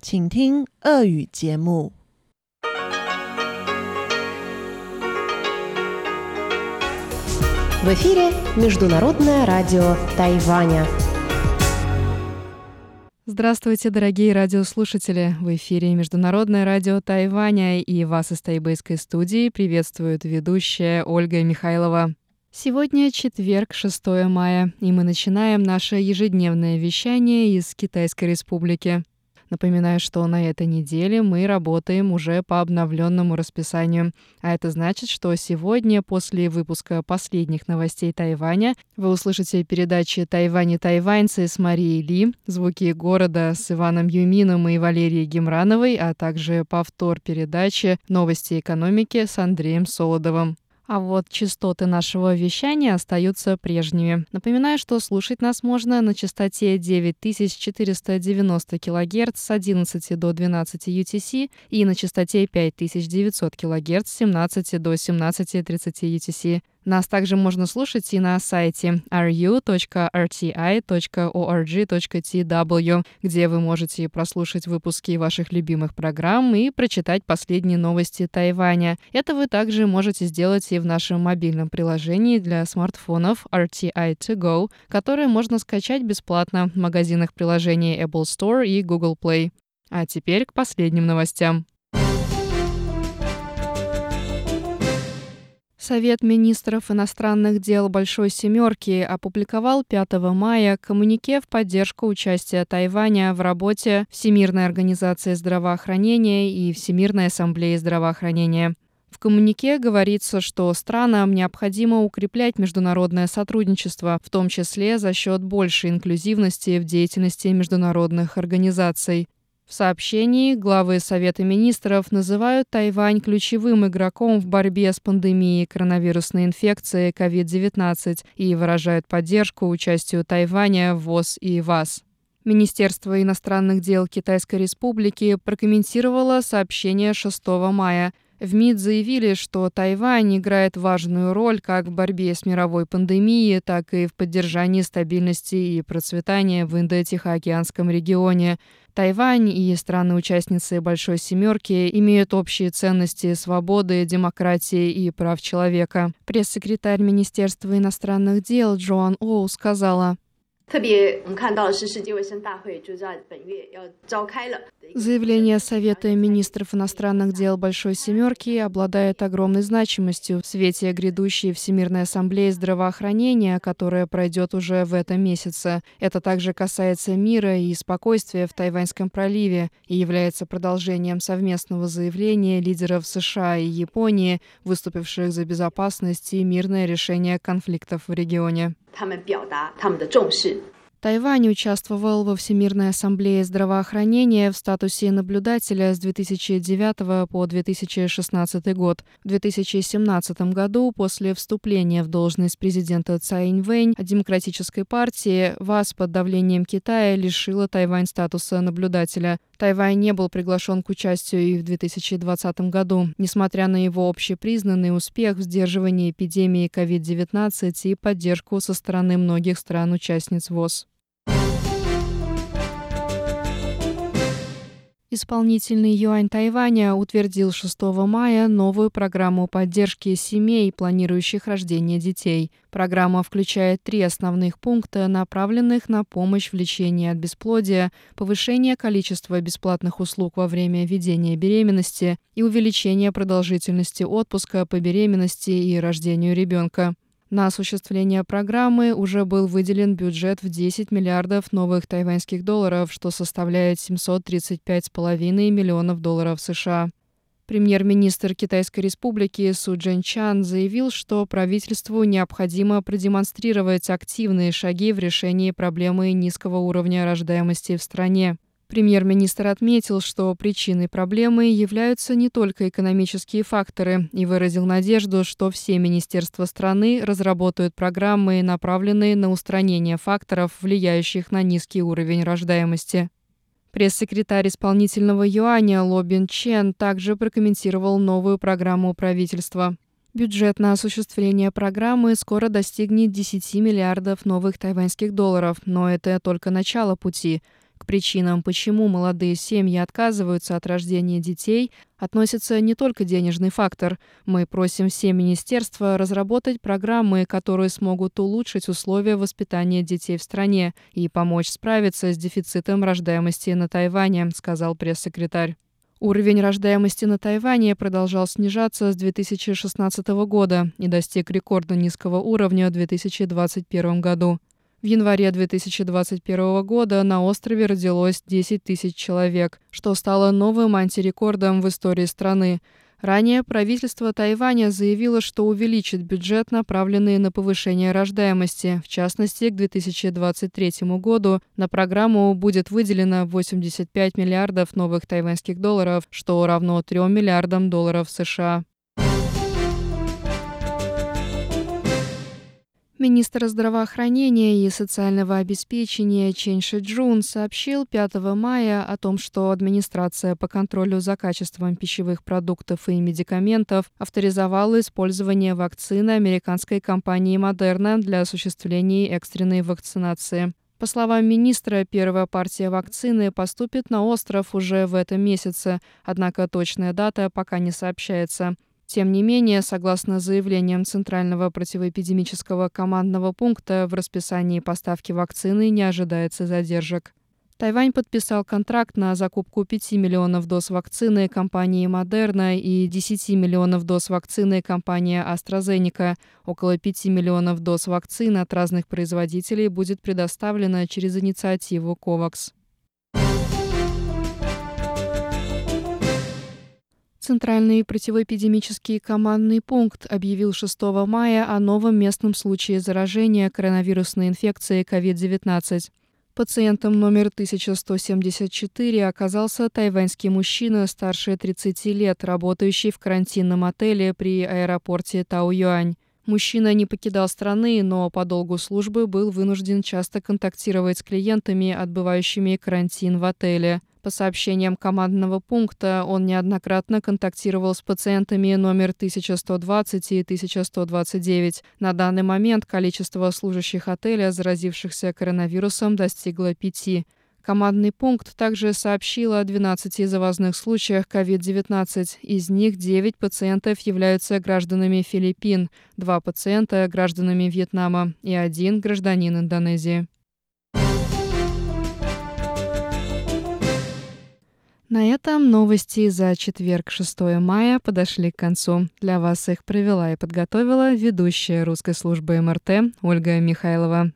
请听俄语节目。В эфире Международное радио Тайваня. Здравствуйте, дорогие радиослушатели! В эфире Международное радио Тайваня и вас из тайбэйской студии приветствует ведущая Ольга Михайлова. Сегодня четверг, 6 мая, и мы начинаем наше ежедневное вещание из Китайской Республики. Напоминаю, что на этой неделе мы работаем уже по обновленному расписанию. А это значит, что сегодня, после выпуска последних новостей Тайваня, вы услышите передачи «Тайвань и тайваньцы» с Марией Ли, «Звуки города» с Иваном Юмином и Валерией Гемрановой, а также повтор передачи «Новости экономики» с Андреем Солодовым. А вот частоты нашего вещания остаются прежними. Напоминаю, что слушать нас можно на частоте 9490 кГц с 11 до 12 UTC и на частоте 5900 кГц с 17 до 17.30 UTC. Нас также можно слушать и на сайте ru.rti.org.tw, где вы можете прослушать выпуски ваших любимых программ и прочитать последние новости Тайваня. Это вы также можете сделать и в нашем мобильном приложении для смартфонов RTI To Go, которое можно скачать бесплатно в магазинах приложений Apple Store и Google Play. А теперь к последним новостям. Совет министров иностранных дел Большой Семерки опубликовал 5 мая коммунике в поддержку участия Тайваня в работе Всемирной организации здравоохранения и Всемирной ассамблеи здравоохранения. В коммунике говорится, что странам необходимо укреплять международное сотрудничество, в том числе за счет большей инклюзивности в деятельности международных организаций. В сообщении главы Совета министров называют Тайвань ключевым игроком в борьбе с пандемией коронавирусной инфекции COVID-19 и выражают поддержку участию Тайваня в ВОЗ и ВАЗ. Министерство иностранных дел Китайской Республики прокомментировало сообщение 6 мая – в МИД заявили, что Тайвань играет важную роль как в борьбе с мировой пандемией, так и в поддержании стабильности и процветания в Индо-Тихоокеанском регионе. Тайвань и страны-участницы Большой Семерки имеют общие ценности свободы, демократии и прав человека. Пресс-секретарь Министерства иностранных дел Джоан Оу сказала, 特别我们看到的是，世界卫生大会就在本月要召开了。 Заявление Совета министров иностранных дел Большой Семерки обладает огромной значимостью в свете грядущей Всемирной ассамблеи здравоохранения, которая пройдет уже в этом месяце. Это также касается мира и спокойствия в Тайваньском проливе и является продолжением совместного заявления лидеров США и Японии, выступивших за безопасность и мирное решение конфликтов в регионе. 他们表达他们的重视。 Тайвань участвовал во Всемирной ассамблее здравоохранения в статусе наблюдателя с 2009 по 2016 год. В 2017 году, после вступления в должность президента Цай Инвэнь Демократической партии, ВАЗ под давлением Китая лишила Тайвань статуса наблюдателя. Тайвань не был приглашен к участию и в 2020 году, несмотря на его общепризнанный успех в сдерживании эпидемии COVID-19 и поддержку со стороны многих стран-участниц ВОЗ. Исполнительный юань Тайваня утвердил 6 мая новую программу поддержки семей, планирующих рождение детей. Программа включает три основных пункта, направленных на помощь в лечении от бесплодия, повышение количества бесплатных услуг во время ведения беременности и увеличение продолжительности отпуска по беременности и рождению ребенка. На осуществление программы уже был выделен бюджет в 10 миллиардов новых тайваньских долларов, что составляет 735,5 миллионов долларов США. Премьер-министр Китайской республики Су Джен Чан заявил, что правительству необходимо продемонстрировать активные шаги в решении проблемы низкого уровня рождаемости в стране. Премьер-министр отметил, что причиной проблемы являются не только экономические факторы и выразил надежду, что все министерства страны разработают программы, направленные на устранение факторов, влияющих на низкий уровень рождаемости. Пресс-секретарь исполнительного юаня Ло Бин Чен также прокомментировал новую программу правительства. Бюджет на осуществление программы скоро достигнет 10 миллиардов новых тайваньских долларов, но это только начало пути – причинам, почему молодые семьи отказываются от рождения детей, относится не только денежный фактор. Мы просим все министерства разработать программы, которые смогут улучшить условия воспитания детей в стране и помочь справиться с дефицитом рождаемости на Тайване, сказал пресс-секретарь. Уровень рождаемости на Тайване продолжал снижаться с 2016 года и достиг рекордно низкого уровня в 2021 году. В январе 2021 года на острове родилось 10 тысяч человек, что стало новым антирекордом в истории страны. Ранее правительство Тайваня заявило, что увеличит бюджет, направленный на повышение рождаемости. В частности, к 2023 году на программу будет выделено 85 миллиардов новых тайваньских долларов, что равно 3 миллиардам долларов США. Министр здравоохранения и социального обеспечения Чен Шиджун сообщил 5 мая о том, что администрация по контролю за качеством пищевых продуктов и медикаментов авторизовала использование вакцины американской компании Moderna для осуществления экстренной вакцинации. По словам министра, первая партия вакцины поступит на остров уже в этом месяце, однако точная дата пока не сообщается. Тем не менее, согласно заявлениям Центрального противоэпидемического командного пункта, в расписании поставки вакцины не ожидается задержек. Тайвань подписал контракт на закупку 5 миллионов доз вакцины компании Moderna и 10 миллионов доз вакцины компании AstraZeneca. Около 5 миллионов доз вакцин от разных производителей будет предоставлено через инициативу COVAX. Центральный противоэпидемический командный пункт объявил 6 мая о новом местном случае заражения коронавирусной инфекцией COVID-19. Пациентом номер 1174 оказался тайваньский мужчина старше 30 лет, работающий в карантинном отеле при аэропорте Тау-Юань. Мужчина не покидал страны, но по долгу службы был вынужден часто контактировать с клиентами, отбывающими карантин в отеле. По сообщениям командного пункта, он неоднократно контактировал с пациентами номер 1120 и 1129. На данный момент количество служащих отеля, заразившихся коронавирусом, достигло пяти. Командный пункт также сообщил о 12 завозных случаях COVID-19. Из них 9 пациентов являются гражданами Филиппин, 2 пациента – гражданами Вьетнама и один – гражданин Индонезии. На этом новости за четверг, 6 мая, подошли к концу. Для вас их провела и подготовила ведущая русской службы МРТ Ольга Михайлова.